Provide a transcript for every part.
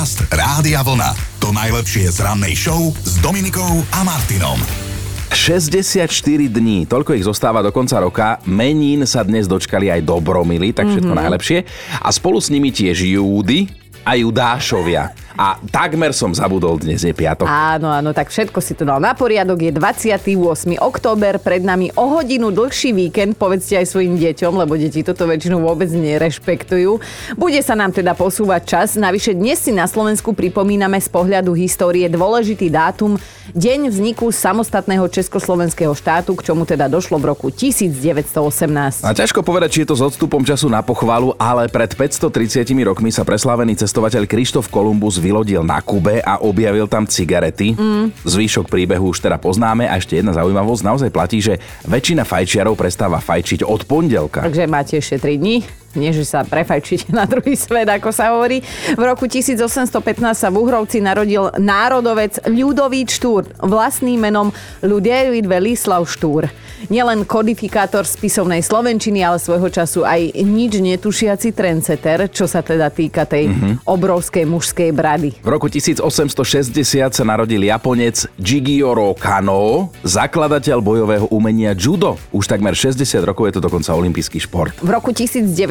Podcast Rádia Vlna. To najlepšie z rannej show s Dominikou a Martinom. 64 dní, toľko ich zostáva do konca roka. Menín sa dnes dočkali aj dobromily, tak všetko mm-hmm. najlepšie. A spolu s nimi tiež Júdy a Judášovia. A takmer som zabudol, dnes je piatok. Áno, áno, tak všetko si tu dal na poriadok. Je 28. október, pred nami o hodinu dlhší víkend, povedzte aj svojim deťom, lebo deti toto väčšinou vôbec nerešpektujú. Bude sa nám teda posúvať čas. Navyše dnes si na Slovensku pripomíname z pohľadu histórie dôležitý dátum, deň vzniku samostatného Československého štátu, k čomu teda došlo v roku 1918. A ťažko povedať, či je to s odstupom času na pochvalu, ale pred 530 rokmi sa preslávený cestovateľ Krištof Kolumbus vylodil na Kube a objavil tam cigarety. Mm. Zvýšok príbehu už teda poznáme a ešte jedna zaujímavosť. Naozaj platí, že väčšina fajčiarov prestáva fajčiť od pondelka. Takže máte ešte 3 dní nie že sa prefajčíte na druhý svet, ako sa hovorí. V roku 1815 sa v Uhrovci narodil národovec Ľudovít Štúr, vlastným menom Ľudevít Velislav Štúr nielen kodifikátor spisovnej slovenčiny, ale svojho času aj nič netušiaci trendsetter, čo sa teda týka tej mm-hmm. obrovskej mužskej brady. V roku 1860 sa narodil Japonec Jigioro Kano, zakladateľ bojového umenia judo. Už takmer 60 rokov je to dokonca olimpijský šport. V roku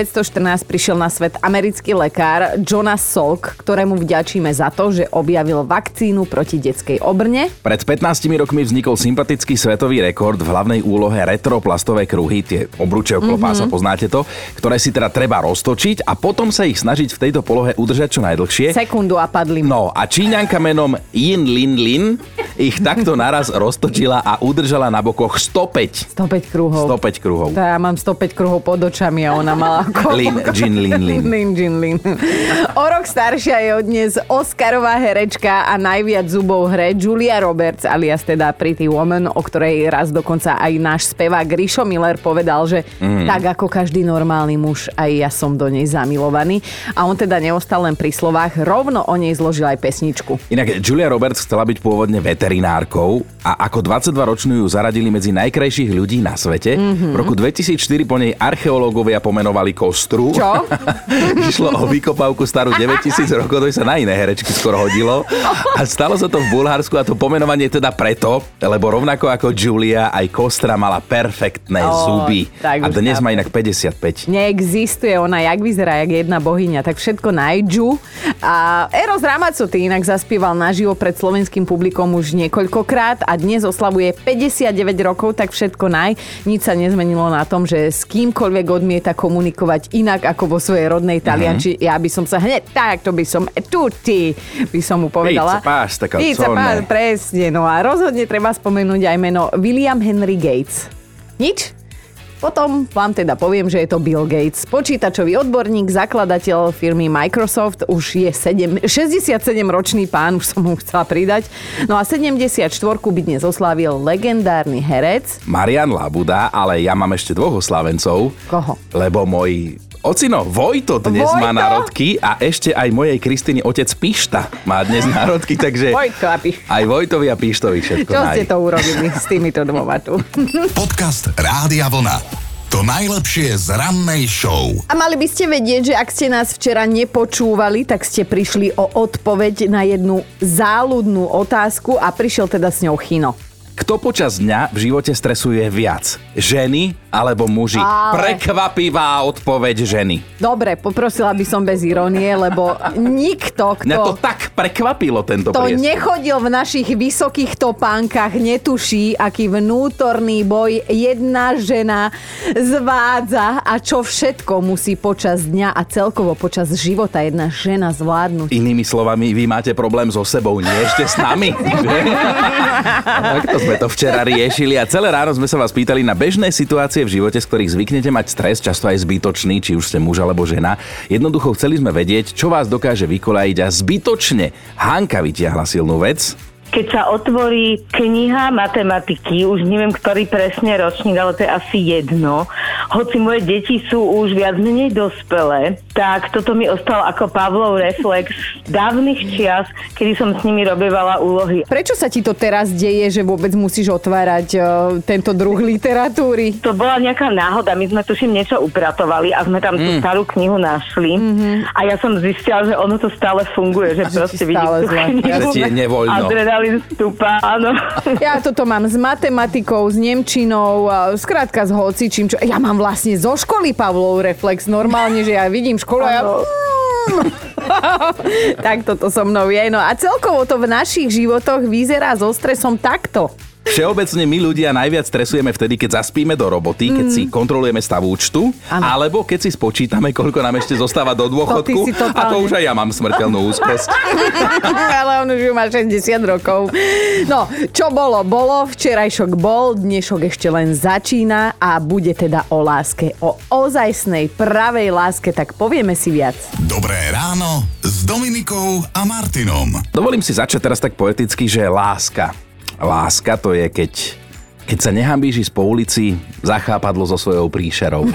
1914 prišiel na svet americký lekár Jonas Salk, ktorému vďačíme za to, že objavil vakcínu proti detskej obrne. Pred 15 rokmi vznikol sympatický svetový rekord v hlavnej úlohe retroplastové kruhy, tie obruče okolo mm-hmm. pása, poznáte to, ktoré si teda treba roztočiť a potom sa ich snažiť v tejto polohe udržať čo najdlhšie. Sekundu a padli. No a Číňanka menom Yin Lin Lin ich takto naraz roztočila a udržala na bokoch 105. 105 kruhov. 105 kruhov. To ja mám 105 kruhov pod očami a ona mala ako... Lin, Jin Lin Lin. Lin, Jin Lin. O rok staršia je od dnes Oscarová herečka a najviac zubov hre Julia Roberts alias teda Pretty Woman, o ktorej raz dokonca aj náš spevák Grisho Miller povedal, že mm. tak ako každý normálny muž, aj ja som do nej zamilovaný. A on teda neostal len pri slovách, rovno o nej zložil aj pesničku. Inak Julia Roberts chcela byť pôvodne veterinárkou a ako 22-ročnú ju zaradili medzi najkrajších ľudí na svete. Mm-hmm. V roku 2004 po nej archeológovia pomenovali kostru. Čo? Išlo o vykopávku starú 9000 rokov, to sa na iné herečky skoro hodilo. A stalo sa to v Bulharsku a to pomenovanie teda preto, lebo rovnako ako Julia, aj Kostra mala perfektné oh, zuby. A dnes má inak 55. Neexistuje ona, jak vyzerá, jak jedna bohyňa. Tak všetko najdžu. A Eros Ramazzotti inak zaspieval naživo pred slovenským publikom už niekoľkokrát a dnes oslavuje 59 rokov, tak všetko naj. Nič sa nezmenilo na tom, že s kýmkoľvek odmieta komunikovať inak ako vo svojej rodnej Talianči. Mm-hmm. Ja by som sa hneď tak, to by som tutti, by som mu povedala. Pizza pasta, Pizza pasta, presne. No a rozhodne treba spomenúť aj meno William Henry Gates. Nič? Potom vám teda poviem, že je to Bill Gates, počítačový odborník, zakladateľ firmy Microsoft, už je 7, 67-ročný pán, už som mu chcela pridať. No a 74 by dnes oslávil legendárny herec. Marian Labuda, ale ja mám ešte dvoch oslávencov. Koho? Lebo môj Ocino, Vojto dnes Vojto? má národky a ešte aj mojej Kristine otec Pišta má dnes národky, takže Vojtko a aj Vojtovi a Pištovi všetko Čo naj. ste to urobili s týmito dvoma tu? Podcast Rádia Vlna. To najlepšie z rannej show. A mali by ste vedieť, že ak ste nás včera nepočúvali, tak ste prišli o odpoveď na jednu záľudnú otázku a prišiel teda s ňou Chino. Kto počas dňa v živote stresuje viac? Ženy alebo muži? Ale... Prekvapivá odpoveď ženy. Dobre, poprosila by som bez ironie, lebo nikto, kto... Mňa to tak prekvapilo tento To priestor. nechodil v našich vysokých topánkach, netuší, aký vnútorný boj jedna žena zvádza a čo všetko musí počas dňa a celkovo počas života jedna žena zvládnuť. Inými slovami, vy máte problém so sebou, nie ešte s nami. Takto sme to včera riešili a celé ráno sme sa vás pýtali na bežné situácie v živote, z ktorých zvyknete mať stres, často aj zbytočný, či už ste muž alebo žena. Jednoducho chceli sme vedieť, čo vás dokáže vykolajiť a zbytočne. Hanka vytiahla silnú vec. Keď sa otvorí kniha matematiky, už neviem, ktorý presne ročník, ale to je asi jedno, hoci moje deti sú už viac menej dospelé, tak toto mi ostalo ako Pavlov reflex dávnych čias, kedy som s nimi robievala úlohy. Prečo sa ti to teraz deje, že vôbec musíš otvárať uh, tento druh literatúry? To bola nejaká náhoda, my sme tuším niečo upratovali a sme tam mm. tú starú knihu našli mm-hmm. a ja som zistila, že ono to stále funguje, že proste vidíš tú knihu. Že nevoľno. Adrenalín stúpa, áno. Ja toto mám s matematikou, s nemčinou, skrátka s hocičím. Čo... Ja mám vlastne zo školy Pavlov reflex normálne, že ja vidím školu a ja... tak toto so mnou je. No a celkovo to v našich životoch vyzerá so stresom takto. Všeobecne my ľudia najviac stresujeme vtedy, keď zaspíme do roboty, keď mm. si kontrolujeme stav účtu, ano. alebo keď si spočítame, koľko nám ešte zostáva do dôchodku. To a to už aj ja mám smrteľnú úzkosť. Ale on už má 60 rokov. No, čo bolo, bolo. Včerajšok bol, dnešok ešte len začína a bude teda o láske. O ozajstnej, pravej láske, tak povieme si viac. Dobré ráno s Dominikou a Martinom. Dovolím si začať teraz tak poeticky, že láska Láska to je, keď keď sa nehambíš ísť po ulici, zachápadlo so svojou príšerou.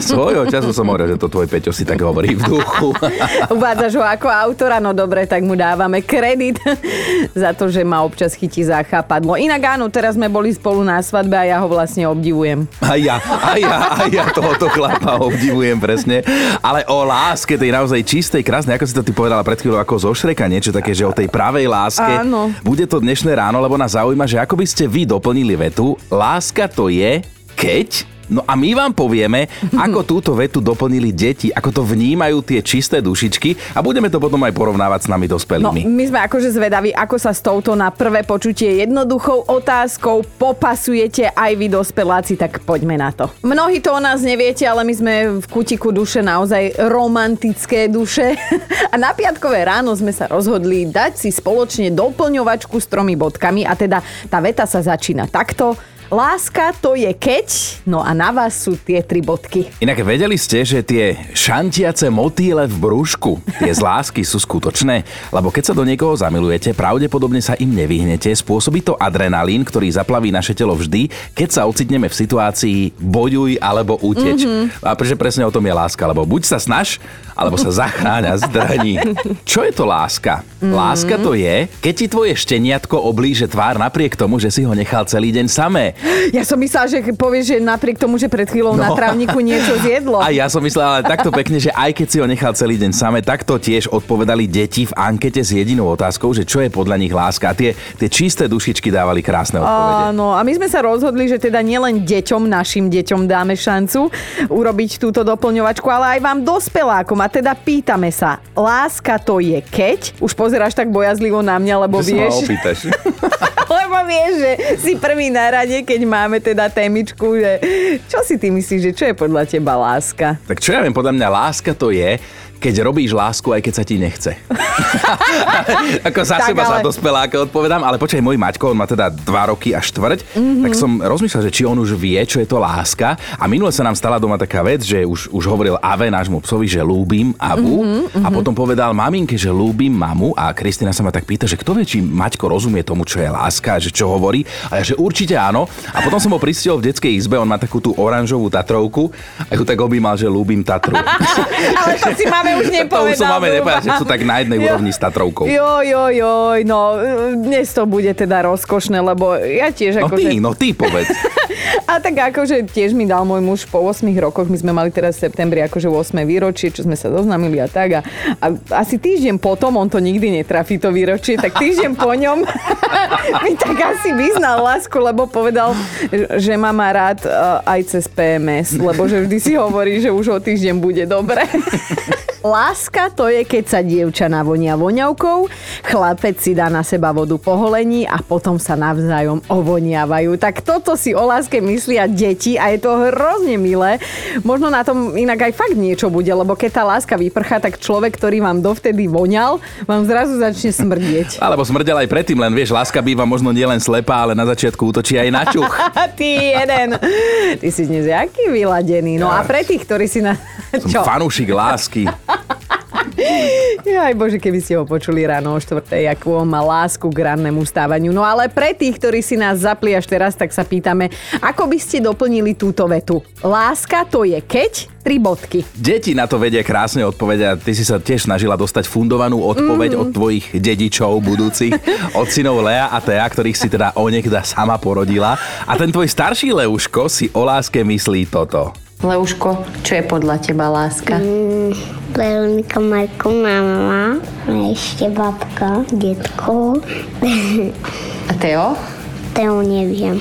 Svojho času som hovoril, že to tvoj Peťo si tak hovorí v duchu. Uvádzaš ho ako autora, no dobre, tak mu dávame kredit za to, že ma občas chytí zachápadlo. Inak áno, teraz sme boli spolu na svadbe a ja ho vlastne obdivujem. A ja, a ja, a ja tohoto chlapa obdivujem presne. Ale o láske, tej naozaj čistej, krásnej, ako si to ty povedala pred chvíľou, ako zo Šreka, niečo také, že o tej pravej láske. Áno. Bude to dnešné ráno, lebo nás zaujíma, že ako by ste vy doplnili vetu, láska to je, keď No a my vám povieme, ako túto vetu doplnili deti, ako to vnímajú tie čisté dušičky a budeme to potom aj porovnávať s nami dospelými. No, my sme akože zvedaví, ako sa s touto na prvé počutie jednoduchou otázkou popasujete aj vy dospeláci, tak poďme na to. Mnohí to o nás neviete, ale my sme v kutiku duše naozaj romantické duše a na piatkové ráno sme sa rozhodli dať si spoločne doplňovačku s tromi bodkami a teda tá veta sa začína takto Láska to je keď, no a na vás sú tie tri bodky. Inak vedeli ste, že tie šantiace motýle v brúšku, tie z lásky sú skutočné? Lebo keď sa do niekoho zamilujete, pravdepodobne sa im nevyhnete. Spôsobí to adrenalín, ktorý zaplaví naše telo vždy, keď sa ocitneme v situácii bojuj alebo uteč. Mm-hmm. A prečo presne o tom je láska, lebo buď sa snaž, alebo sa zachráň a zdraní. Čo je to láska? Mm-hmm. Láska to je, keď ti tvoje šteniatko oblíže tvár napriek tomu, že si ho nechal celý deň samé. Ja som myslela, že povieš, že napriek tomu, že pred chvíľou no. na trávniku niečo zjedlo. A ja som myslela ale takto pekne, že aj keď si ho nechal celý deň samé, takto tiež odpovedali deti v ankete s jedinou otázkou, že čo je podľa nich láska. A tie, tie čisté dušičky dávali krásne odpovede. Áno, a my sme sa rozhodli, že teda nielen deťom, našim deťom dáme šancu urobiť túto doplňovačku, ale aj vám dospelákom. A teda pýtame sa, láska to je keď? Už pozeráš tak bojazlivo na mňa, lebo že vieš... lebo vieš, že si prvý na rade, keď máme teda témičku, že čo si ty myslíš, že čo je podľa teba láska? Tak čo ja viem, podľa mňa láska to je, keď robíš lásku, aj keď sa ti nechce. Ako za tak, seba ale... za dospeláka odpovedám, ale počkaj, môj Maťko, on má teda 2 roky a štvrť, mm-hmm. tak som rozmýšľal, že či on už vie, čo je to láska. A minule sa nám stala doma taká vec, že už, už hovoril Ave nášmu psovi, že lúbim Avu mm-hmm. a potom povedal maminke, že lúbim mamu a Kristina sa ma tak pýta, že kto vie, či Maťko rozumie tomu, čo je láska, že čo hovorí. A ja, že určite áno. A potom som ho pristihol v detskej izbe, on má takú tú oranžovú Tatrovku a ju tak objímal, že lúbim Tatru. ale to si máme už nepovedal. To už som máme nepovedal, že sú tak na jednej jo. úrovni s Tatrovkou. Jo, jo, jo, no dnes to bude teda rozkošné, lebo ja tiež no ako... ty, že... no ty povedz. A tak akože tiež mi dal môj muž po 8 rokoch, my sme mali teraz v septembri akože 8 výročie, čo sme sa zoznamili a tak. A, a asi týždeň potom, on to nikdy netrafí to výročie, tak týždeň po ňom mi tak asi vyznal lásku, lebo povedal, že má ma rád e, aj cez PMS, lebo že vždy si hovorí, že už o týždeň bude dobre. Láska to je, keď sa dievča navonia voňavkou, chlapec si dá na seba vodu po holení a potom sa navzájom ovoniavajú. Tak toto si o láske myslia deti a je to hrozne milé. Možno na tom inak aj fakt niečo bude, lebo keď tá láska vyprchá, tak človek, ktorý vám dovtedy voňal, vám zrazu začne smrdieť. Alebo smrdel aj predtým, len vieš, láska býva možno nielen slepá, ale na začiatku útočí aj na čuch. Ty jeden. Ty si dnes jaký vyladený. No ja. a pre tých, ktorí si na... Som fanúšik lásky. Aj bože, keby ste ho počuli ráno o štvrtej, ako on má lásku k rannému stávaniu. No ale pre tých, ktorí si nás zapli až teraz, tak sa pýtame, ako by ste doplnili túto vetu. Láska to je keď, tri bodky. Deti na to vedia krásne odpovedať. Ty si sa tiež snažila dostať fundovanú odpoveď mm. od tvojich dedičov budúcich, od synov Lea a Tea, ktorých si teda onekda sama porodila. A ten tvoj starší Leuško si o láske myslí toto. Leuško, čo je podľa teba láska? Mm, Veronika, Marko, mama, a ešte babka, detko. A Teo? Teo neviem.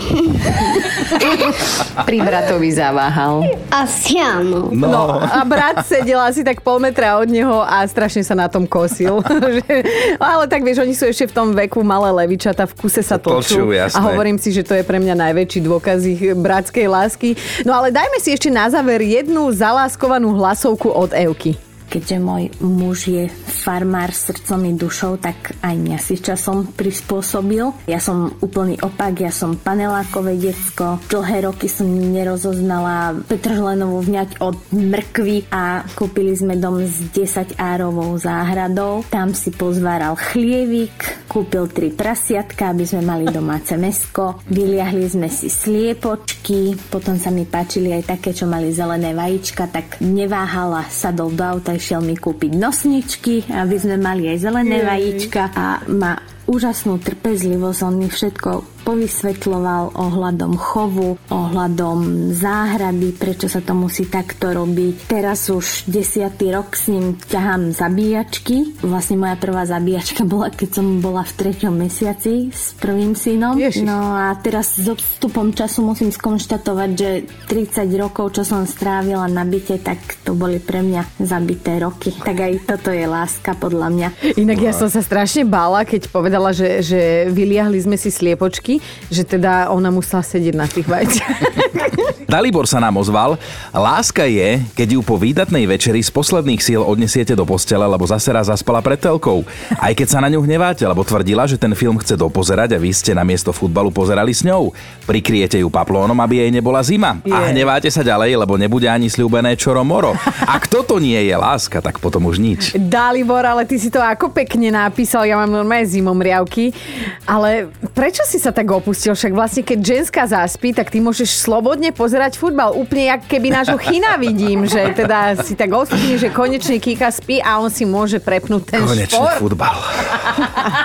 Pri bratovi zaváhal. Asi áno. No. A brat sedel asi tak pol metra od neho a strašne sa na tom kosil. Ale tak vieš, oni sú ešte v tom veku malé levičata, v kuse sa Tlčú, jasné. A hovorím si, že to je pre mňa najväčší dôkaz ich bratskej lásky. No ale dajme si ešte na záver jednu zaláskovanú hlasovku od Evky. Keďže môj muž je farmár srdcom i dušou, tak aj mňa si časom prispôsobil. Ja som úplný opak, ja som panelákové decko. Dlhé roky som nerozoznala Petržlenovú vňať od mrkvy a kúpili sme dom s 10 árovou záhradou. Tam si pozváral chlievik, kúpil tri prasiatka, aby sme mali domáce mesko. Vyliahli sme si sliepočky, potom sa mi páčili aj také, čo mali zelené vajíčka, tak neváhala, sadol do auta, išiel mi kúpiť nosničky, aby sme mali aj zelené vajíčka a má úžasnú trpezlivosť, on mi všetko povysvetľoval ohľadom chovu, ohľadom záhrady, prečo sa to musí takto robiť. Teraz už desiatý rok s ním ťahám zabíjačky. Vlastne moja prvá zabíjačka bola, keď som bola v treťom mesiaci s prvým synom. Ježiš. No a teraz s odstupom času musím skonštatovať, že 30 rokov, čo som strávila na byte, tak to boli pre mňa zabité roky. Tak aj toto je láska podľa mňa. Inak ja som sa strašne bála, keď povedala, že, že vyliahli sme si sliepočky, že teda ona musela sedieť na tých vajciach. Dalibor sa nám ozval. Láska je, keď ju po výdatnej večeri z posledných síl odnesiete do postele, lebo zase raz zaspala pred telkou. Aj keď sa na ňu hneváte, lebo tvrdila, že ten film chce dopozerať a vy ste na miesto futbalu pozerali s ňou. Prikriete ju paplónom, aby jej nebola zima. A Je. hneváte sa ďalej, lebo nebude ani sľúbené čoro moro. Ak toto nie je láska, tak potom už nič. Dalibor, ale ty si to ako pekne napísal, ja mám normálne zimom riavky. Ale prečo si sa tak opustil? Však vlastne, keď ženská zaspí, tak ty môžeš slobodne pozerať futbal. Úplne, jak keby nášho chyna vidím, že teda si tak ospí, že konečne Kika spí a on si môže prepnúť ten Konečne šport. futbal.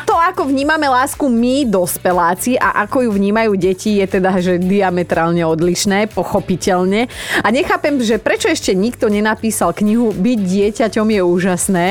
To, ako vnímame lásku my, dospeláci, a ako ju vnímajú deti, je teda, že diametrálne odlišné, pochopiteľne. A nechápem, že prečo ešte nikto nenapísal knihu Byť dieťaťom je úžasné.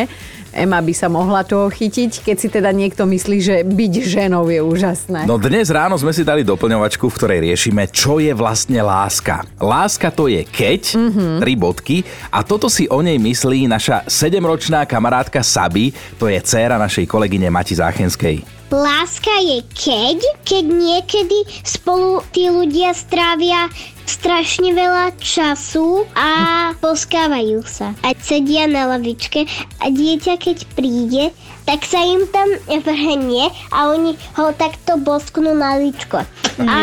Ema by sa mohla toho chytiť, keď si teda niekto myslí, že byť ženou je úžasné. No dnes ráno sme si dali doplňovačku, v ktorej riešime, čo je vlastne láska. Láska to je keď, mm-hmm. tri bodky, a toto si o nej myslí naša sedemročná kamarátka Sabi, to je dcéra našej kolegyne Mati Záchenskej. Láska je keď, keď niekedy spolu tí ľudia strávia strašne veľa času a poskávajú sa. A sedia na lavičke a dieťa keď príde, tak sa im tam vrhne a oni ho takto bosknú na ličko. A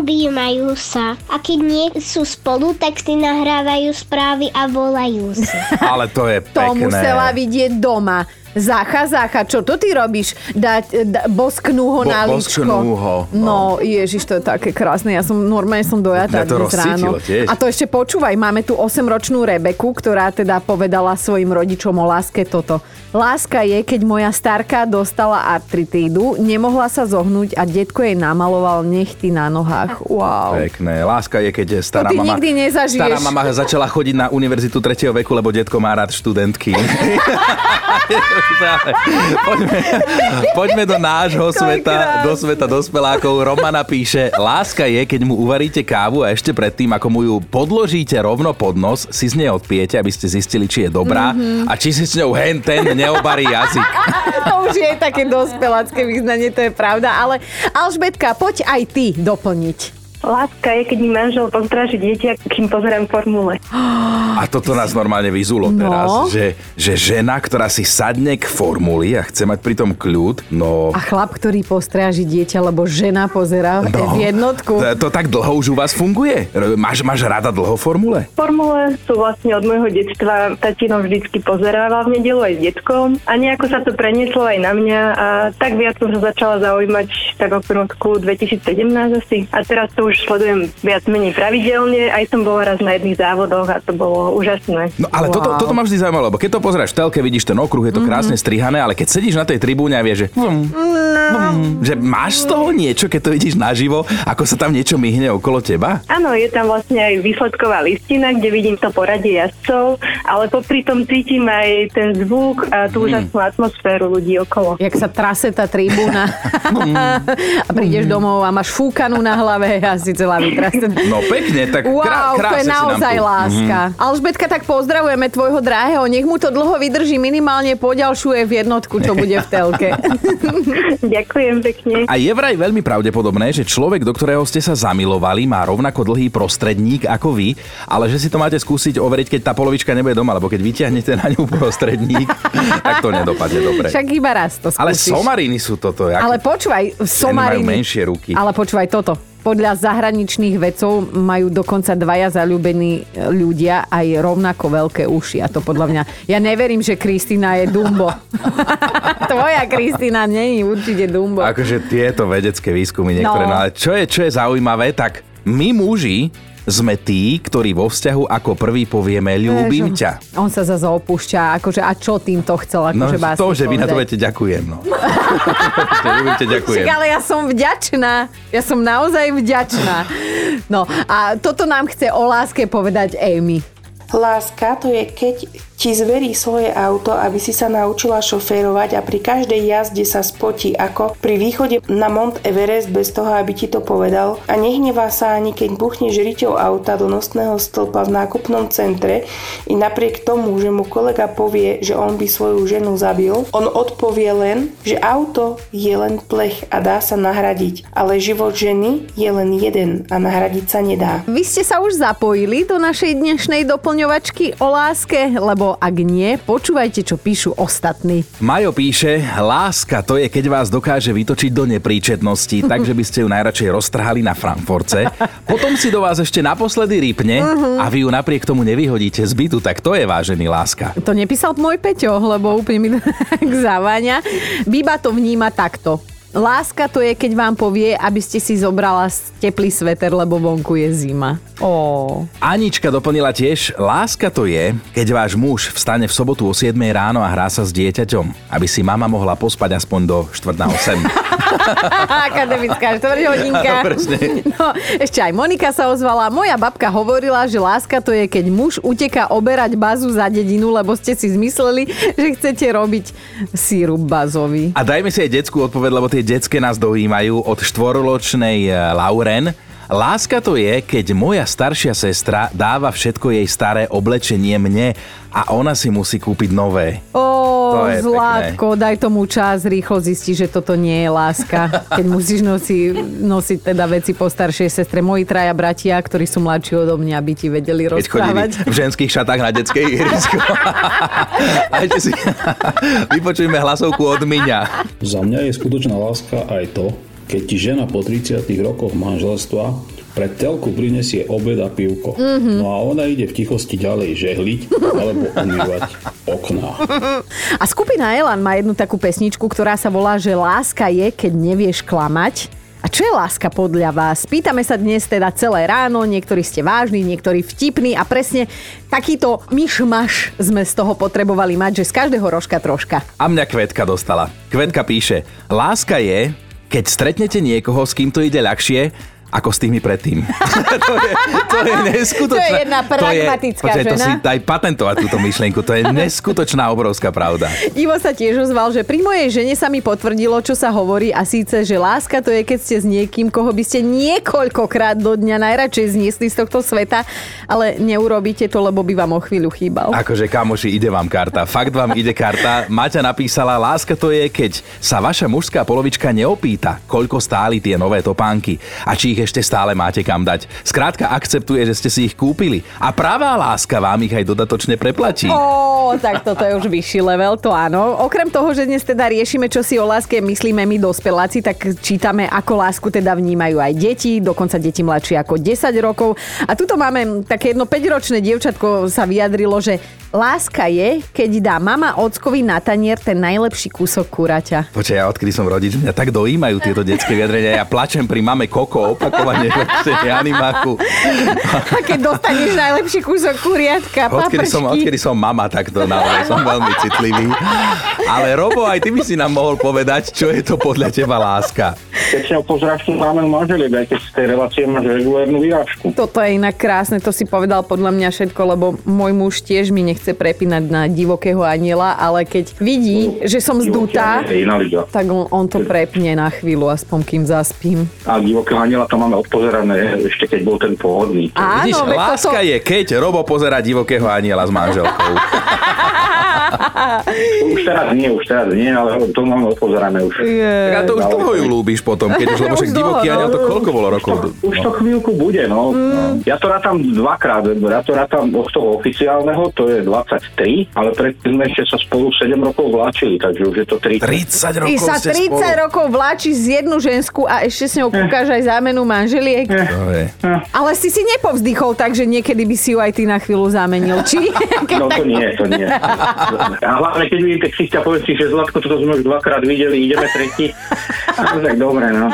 objímajú sa. A keď nie sú spolu, tak si nahrávajú správy a volajú si. Ale to je To pekné. musela vidieť doma. Zácha, Zácha, čo to ty robíš? Dať, da, bosknú ho Bo- na líčko. bosknú ho, No, ježiš, to je také krásne. Ja som normálne som dojatá Mňa to dnes ráno. tiež. A to ešte počúvaj, máme tu 8-ročnú Rebeku, ktorá teda povedala svojim rodičom o láske toto. Láska je, keď moja starka dostala artritídu, nemohla sa zohnúť a detko jej namaloval nechty na nohách. Wow. Pekné. Láska je, keď stará To ty mama... nikdy nezažiješ. Stará mama začala chodiť na univerzitu 3. veku, lebo detko má rád študentky. poďme, poďme do nášho sveta, do sveta dospelákov. Romana píše, láska je, keď mu uvaríte kávu a ešte predtým, ako mu ju podložíte rovno pod nos, si z nej odpijete, aby ste zistili, či je dobrá Mhm. a či si s ňou hen ten neobarí jazyk. To už je také dospelácké vyznanie, to je pravda. Ale Alžbetka, poď aj ty doplniť. Láska je, keď mi manžel postráži dieťa, kým pozerám formule. A toto nás normálne vyzulo No. teraz, že, že žena, ktorá si sadne k formuli a chce mať pritom kľud, no... A chlap, ktorý postráži dieťa, lebo žena pozerá no v jednotku. To, to tak dlho už u vás funguje? Máš, máš rada dlho formule? Formule sú vlastne od môjho detstva. Tatino vždycky pozerával v nedelu aj s detkom a nejako sa to prenieslo aj na mňa a tak viac som sa začala zaujímať tak okolo roku 2017 asi. A teraz to už sledujem viac menej pravidelne. Aj som bola raz na jedných závodoch a to bolo úžasné. No ale wow. toto, toto ma vždy zaujímalo, lebo keď to pozráš v telke, vidíš ten okruh, je to Mhm. krásne strihané, ale keď sedíš na tej tribúne a vieš, že, vum, vum, že máš z toho niečo, keď to vidíš naživo, ako sa tam niečo myhne okolo teba? Áno, je tam vlastne aj výsledková listina, kde vidím to poradie jazdcov, ale popri tom cítim aj ten zvuk a tú úžasnú atmosféru ľudí okolo. Jak sa trase tá tribúna a prídeš domov a máš fúkanú na hlave a si celá vytrasená. No pekne, tak Wow, krá, to krásne je si nám naozaj tu. láska. Mhm. Alžbetka, tak pozdravujeme tvojho drahého. Nech mu to dlho vydrží, minimálne poďalšuje v jednotku, čo bude v telke. Ďakujem pekne. A je vraj veľmi pravdepodobné, že človek, do ktorého ste sa zamilovali, má rovnako dlhý prostredník ako vy, ale že si to máte skúsiť overiť, keď tá polovička nebude doma, lebo keď vyťahnete na ňu prostredník, tak to nedopadne dobre. Však iba raz to skúsiš. Ale somariny sú toto. Ale počúvaj, majú somariny. menšie ruky. Ale počúvaj toto. Podľa zahraničných vedcov majú dokonca dvaja zalúbení ľudia aj rovnako veľké uši. A to podľa mňa... Ja neverím, že Kristina je Dumbo. Tvoja Kristina není určite Dumbo. Akože tieto vedecké výskumy niektoré. No. No. ale čo je, čo je zaujímavé, tak my muži sme tí, ktorí vo vzťahu ako prvý povieme ľúbim ťa. On sa zase opúšťa, akože a čo týmto chcel, No akože básnik to, že vy na to viete, ďakujem. No. Že ľúbim ťa, ďakujem. Však ale ja som vďačná. Ja som naozaj vďačná. No a toto nám chce o láske povedať Amy. Láska to je, keď ti zverí svoje auto, aby si sa naučila šoférovať a pri každej jazde sa spotí ako pri východe na Mont Everest bez toho, aby ti to povedal. A nehnevá sa ani keď buchneš riťou auta do nosného stĺpa v nákupnom centre. I napriek tomu, že mu kolega povie, že on by svoju ženu zabil, on odpovie len, že auto je len plech a dá sa nahradiť, ale život ženy je len jeden a nahradiť sa nedá. Vy ste sa už zapojili do našej dnešnej doplňovačky o láske, lebo ak nie, počúvajte, čo píšu ostatní. Majo píše, láska to je, keď vás dokáže vytočiť do nepríčetnosti, takže by ste ju najradšej roztrhali na Frankfurtce. Potom si do vás ešte naposledy rýpne a vy ju napriek tomu nevyhodíte z bytu, tak to je vážený láska. To nepísal môj Peťo, lebo úplne mi tak zaváňa. Biba to vníma takto. Láska to je, keď vám povie, aby ste si zobrala teplý sveter, lebo vonku je zima. Ó. Anička doplnila tiež, láska to je, keď váš muž vstane v sobotu o 7 ráno a hrá sa s dieťaťom, aby si mama mohla pospať aspoň do 4 na 8. Akademická štvrťhodinka. Presne. No, ešte aj Monika sa ozvala. Moja babka hovorila, že láska to je, keď muž uteká oberať bazu za dedinu, lebo ste si zmysleli, že chcete robiť sírup bazový. A dajme si aj detskú odpoveď, lebo tie detské nás dojímajú od štvoroločnej eh, Lauren. Láska to je, keď moja staršia sestra dáva všetko jej staré oblečenie mne a ona si musí kúpiť nové. Ó, Zlatko, daj tomu čas, rýchlo zistí, že toto nie je láska. Keď musíš nosi, nosiť teda veci po staršej sestre. Moji traja bratia, ktorí sú mladší odo mňa, by ti vedeli Keď rozprávať. v ženských šatách na detské ihrisko. Si, vypočujme hlasovku od Miňa. Za mňa je skutočná láska aj to, keď ti žena po 30 rokoch manželstva pred telku prinesie obed a pivko. Mhm. No a ona ide v tichosti ďalej žehliť alebo umývať okná. A skupina Elan má jednu takú pesničku, ktorá sa volá, že láska je, keď nevieš klamať. A čo je láska podľa vás? Pýtame sa dnes teda celé ráno, niektorí ste vážni, niektorí vtipní a presne takýto myšmaš sme z toho potrebovali mať, že z každého rožka troška. A mňa Kvetka dostala. Kvetka píše, láska je, keď stretnete niekoho, s kým to ide ľahšie, ako s tými predtým. to, je, to je neskutočná... To je jedna pragmatická to je, počkaj, to žena. si daj patentovať túto myšlienku. To je neskutočná obrovská pravda. Ivo sa tiež ozval, že pri mojej žene sa mi potvrdilo, čo sa hovorí a síce, že láska to je, keď ste s niekým, koho by ste niekoľkokrát do dňa najradšej zniesli z tohto sveta, ale neurobíte to, lebo by vám o chvíľu chýbal. Akože kamoši, ide vám karta. Fakt vám ide karta. Maťa napísala, láska to je, keď sa vaša mužská polovička neopýta, koľko stáli tie nové topánky a či ich ich ešte stále máte kam dať. Skrátka akceptuje, že ste si ich kúpili. A pravá láska vám ich aj dodatočne preplatí. Ó, tak toto je už vyšší level, to áno. Okrem toho, že dnes teda riešime, čo si o láske myslíme my dospeláci, tak čítame, ako lásku teda vnímajú aj deti, dokonca deti mladšie ako 10 rokov. A tuto máme také jedno 5-ročné dievčatko sa vyjadrilo, že láska je, keď dá mama ockovi na tanier ten najlepší kúsok kuraťa. Počkaj, ja odkedy som rodič, mňa tak dojímajú tieto detské vyjadrenia. Ja plačem pri mame Koko opakovane v animáku. A keď dostaneš najlepší kúsok kuriatka, Odkedy som, odkedy som mama, tak to naozaj som veľmi citlivý. Ale Robo, aj ty by si nám mohol povedať, čo je to podľa teba láska. Keď sa tú máme manželiek, aj keď z tej relácie máš regulárnu vyrážku. Toto je inak krásne, to si povedal podľa mňa všetko, lebo môj muž tiež mi nechce prepínať na divokého aniela, ale keď vidí, že som liga. tak on, on to prepne na chvíľu, aspoň kým zaspím. A divokého aniela to máme odpozerané, ešte keď bol ten pôvodný. Áno, Vidíš, láska toto- je, keď Robo pozera divokého aniela s manželkou. Už teraz nie, už teraz nie, ale to máme odpozerané už. Tak a to už dlho ju ľúbiš potom, keď už, lebo však Už divoký no. aniel to koľko bolo rokov? Už to chvíľku bude, no. Mm. Ja to rátam dvakrát, ja to rátam od toho oficiálneho, to je 23, ale predtým ešte sa spolu 7 rokov vláčili, takže už je to 30. 30 Ty sa 30 rokov vláči z jednu žensku a ešte s ňou kúkaš aj zámenu manželiek. To je. Ale si si nepovzdychol tak, že niekedy by si ju aj ty na chvíľu zamenil, či? No to nie, to nie. A hlavne, keď vidíte ksichťa, povedz si, že Zlatko, toto sme už dvakrát videli, ideme tretí. A tak dobre, no.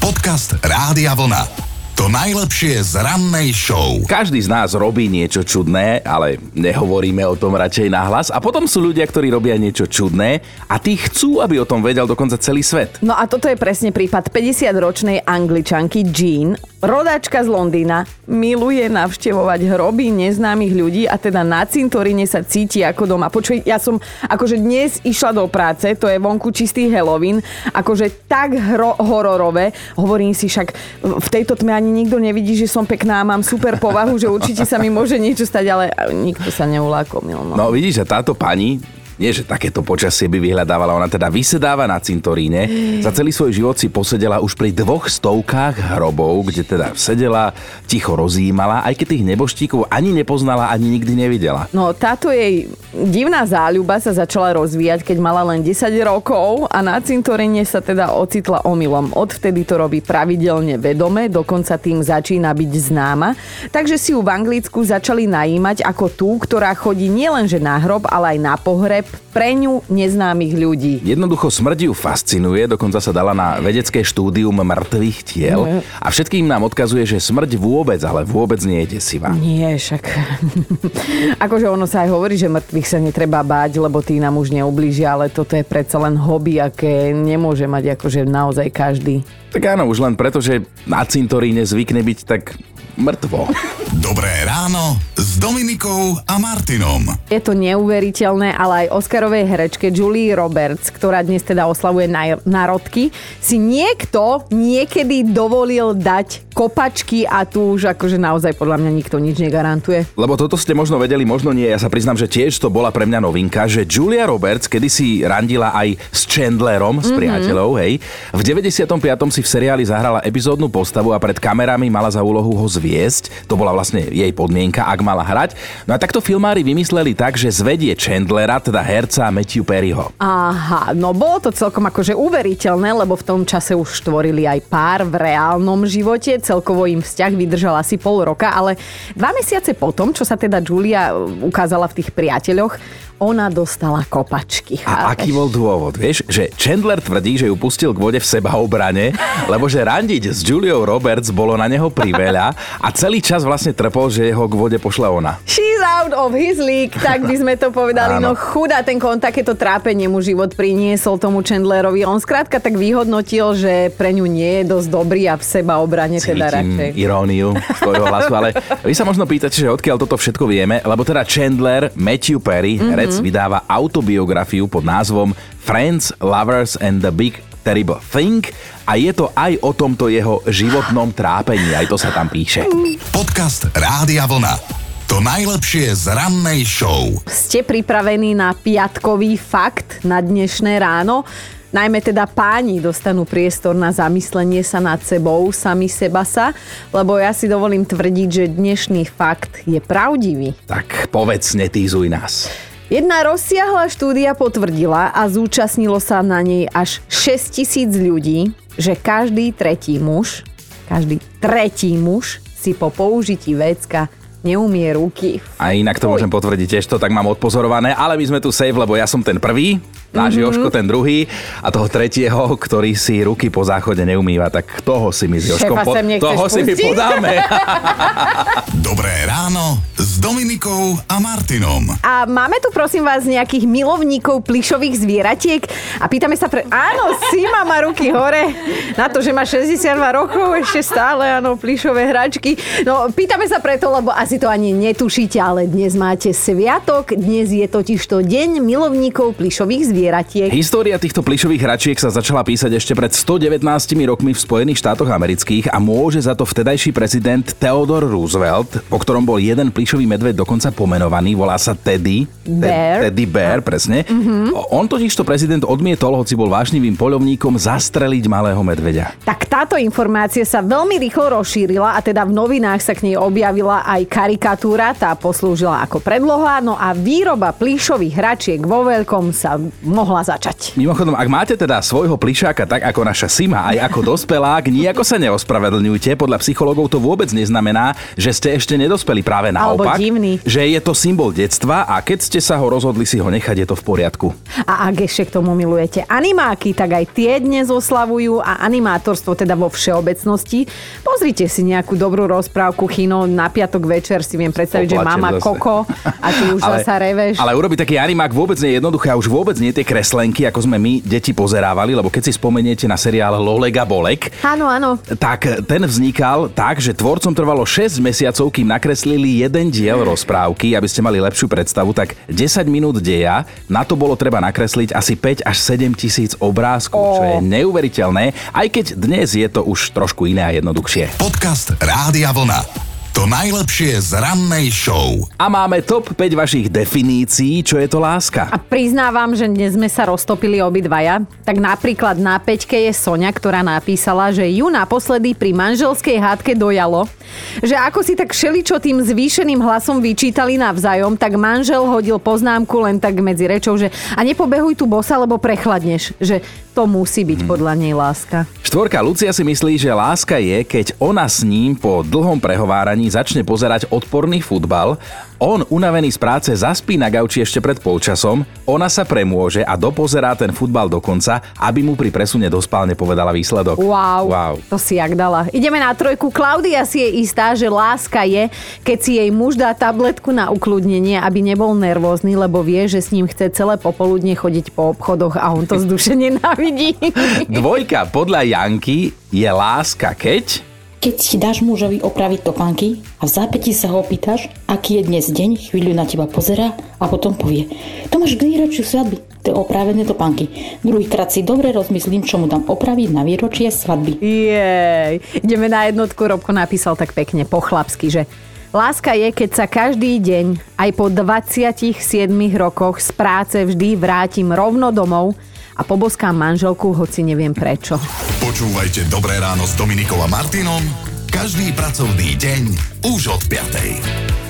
Podcast Rádia Vlna. To najlepšie z rannej show. Každý z nás robí niečo čudné, ale nehovoríme o tom radšej nahlas. A potom sú ľudia, ktorí robia niečo čudné a tí chcú, aby o tom vedel dokonca celý svet. No a toto je presne prípad 50-ročnej angličanky Jean. Rodáčka z Londýna miluje navštevovať hroby neznámych ľudí a teda na cintoríne sa cíti ako doma. Počuj, ja som akože dnes išla do práce, to je vonku čistý Halloween, akože tak hro- hororové. Hovorím si však, v tejto tme ani nikto nevidí, že som pekná mám super povahu, že určite sa mi môže niečo stať, ale nikto sa neulákomil. No. No vidíš, že táto pani nie, že takéto počasie by vyhľadávala, ona teda vysedáva na cintoríne. Za celý svoj život si posedela už pri dvoch stovkách hrobov, kde teda sedela, ticho rozjímala, aj keď tých neboštíkov ani nepoznala, ani nikdy nevidela. No táto jej divná záľuba sa začala rozvíjať, keď mala len 10 rokov a na cintoríne sa teda ocitla omylom. Odvtedy to robí pravidelne vedome, dokonca tým začína byť známa. Takže si ju v Anglicku začali najímať ako tú, ktorá chodí nielenže na hrob, ale aj na pohreb pre ňu neznámych ľudí. Jednoducho smrť ju fascinuje, dokonca sa dala na vedecké štúdium mŕtvych tiel a všetkým nám odkazuje, že smrť vôbec, ale vôbec nie je desivá. Nie, však. akože ono sa aj hovorí, že mŕtvych sa netreba báť, lebo tí nám už neublížia, ale toto je predsa len hobby, aké nemôže mať akože naozaj každý. Tak áno, už len preto, že na cintoríne zvykne byť tak mŕtvo. Dobré ráno s Dominikou a Martinom. Je to neuveriteľné, ale aj Oscarovej herečke Julie Roberts, ktorá dnes teda oslavuje narodky, si niekto niekedy dovolil dať kopačky a tu už akože naozaj podľa mňa nikto nič negarantuje. Lebo toto ste možno vedeli, možno nie. Ja sa priznám, že tiež to bola pre mňa novinka, že Julia Roberts kedysi randila aj s Chandlerom, s priateľov, hej. V 95. si v seriáli zahrala epizódnu postavu a pred kamerami mala za úlohu ho zviesť. To bola vlastne jej podmienka, ak mala hrať. No a takto filmári vymysleli tak, že zvedie Chandlera, teda herca Matthew Perryho. Aha, no bolo to celkom akože uveriteľné, lebo v tom čase už tvorili aj pár v reálnom živote, celkovo im vzťah vydržal asi pol roka, ale dva mesiace potom, čo sa teda Julia ukázala v tých priateľoch, ona dostala kopačky. A aký bol dôvod? Vieš, že Chandler tvrdí, že ju pustil k vode v sebaobrane, lebo že randiť s Juliou Roberts bolo na neho priveľa a celý čas vlastne trpol, že ho k vode pošle ona. She's out of his league, tak by sme to povedali. Áno. No chudá ten kon, takéto trápenie mu život priniesol tomu Chandlerovi. On skrátka tak vyhodnotil, že pre ňu nie je dosť dobrý a v seba obrane teda Cítim radšej. iróniu z tvojho hlasu, ale vy sa možno pýtate, že odkiaľ toto všetko vieme, lebo teda Chandler, Matthew Perry, Mhm. Herec, vydáva autobiografiu pod názvom Friends, Lovers and the Big Terrible Thing a je to aj o tomto jeho životnom trápení, aj to sa tam píše. Podcast Rádia Vlna. To najlepšie z rannej show. Ste pripravení na piatkový fakt na dnešné ráno? Najmä teda páni dostanú priestor na zamyslenie sa nad sebou, sami seba sa, lebo ja si dovolím tvrdiť, že dnešný fakt je pravdivý. Tak povedz, netýzuj nás. Jedna rozsiahla štúdia potvrdila a zúčastnilo sa na nej až 6 tisíc ľudí, že každý tretí muž, každý tretí muž si po použití vecka neumie ruky. A inak to môžem potvrdiť, tiež to tak mám odpozorované, ale my sme tu safe, lebo ja som ten prvý, náš mm-hmm. Joško ten druhý a toho tretieho, ktorý si ruky po záchode neumýva, tak toho si my s Joškom po, toho si my podáme. Dobré ráno s Dominikou a Martinom. A máme tu prosím vás nejakých milovníkov plišových zvieratiek a pýtame sa pre... Áno, Sima má ruky hore na to, že má 62 rokov, ešte stále, áno, plišové hračky. No, pýtame sa preto, lebo asi to ani netušíte, ale dnes máte sviatok, dnes je totiž to deň milovníkov plišových zvieratiek. História týchto plišových hračiek sa začala písať ešte pred 119 rokmi v Spojených štátoch amerických a môže za to vtedajší prezident Theodore Roosevelt, po ktorom bol jeden plišový medveď dokonca pomenovaný, volá sa Teddy. Bear. Teddy Bear, presne. Mhm. On totiž to prezident odmietol, hoci bol vášnivým poľovníkom, zastreliť malého medveďa. Tak táto informácia sa veľmi rýchlo rozšírila a teda v novinách sa k nej objavila aj karikatúra, tá poslúžila ako predloha, no a výroba plíšových hračiek vo veľkom sa mohla začať. Mimochodom, ak máte teda svojho plišáka tak ako naša Sima, aj ako dospelák, nijako sa neospravedlňujte. Podľa psychológov to vôbec neznamená, že ste ešte nedospeli práve Alebo naopak. divný. Že je to symbol detstva a keď ste sa ho rozhodli si ho nechať, je to v poriadku. A ak ešte k tomu milujete animáky, tak aj tie dnes oslavujú a animátorstvo teda vo všeobecnosti. Pozrite si nejakú dobrú rozprávku kino na piatok večer si viem predstaviť, že mama zase. Koko a ty už zasa reveš. ale urobiť taký animák vôbec nie je jednoduché a už vôbec nie tie kreslenky, ako sme my deti pozerávali, lebo keď si spomeniete na seriál Lolega Bolek, Áno, áno. tak ten vznikal tak, že tvorcom trvalo 6 mesiacov, kým nakreslili jeden diel rozprávky, aby ste mali lepšiu predstavu, tak 10 minút deja, na to bolo treba nakresliť asi 5 až 7 tisíc obrázkov, čo je neuveriteľné, aj keď dnes je to už trošku iné a jednoduchšie. Podcast Rádia Vlna. To najlepšie z rannej show. A máme top 5 vašich definícií, čo je to láska. A priznávam, že dnes sme sa roztopili obidvaja. Tak napríklad na peťke je Sonia, ktorá napísala, že ju naposledy pri manželskej hádke dojalo, že ako si tak všeličo tým zvýšeným hlasom vyčítali navzájom, tak manžel hodil poznámku len tak medzi rečou, že a nepobehuj tu bosa, lebo prechladneš. Že to musí byť podľa nej láska. Štvorka Lucia si myslí, že láska je, keď ona s ním po dlhom prehováraní začne pozerať odporný futbal, on unavený z práce zaspí na gauči ešte pred polčasom, ona sa premôže a dopozerá ten futbal do konca, aby mu pri presune do spálne povedala výsledok. Wow, wow. to si jak dala. Ideme na trojku. Klaudia si je istá, že láska je, keď si jej muž dá tabletku na ukludnenie, aby nebol nervózny, lebo vie, že s ním chce celé popoludne chodiť po obchodoch a on to z duše nenávidí. Dvojka podľa Janky je láska, keď... Keď si dáš mužovi opraviť topánky a v zápäti sa ho opýtaš, aký je dnes deň, chvíľu na teba pozera a potom povie, to máš k výročiu svadby, to je opravené topánky. Druhýkrát si dobre rozmyslím, čo mu dám opraviť na výročie svadby. Jej. Ideme na jednotku. Robko napísal tak pekne po chlapsky, že Láska je, keď sa každý deň, aj po 27 rokoch z práce vždy vrátim rovno domov a poboskám manželku, hoci neviem prečo. Počúvajte Dobré ráno s Dominikou a Martinom každý pracovný deň už od 5.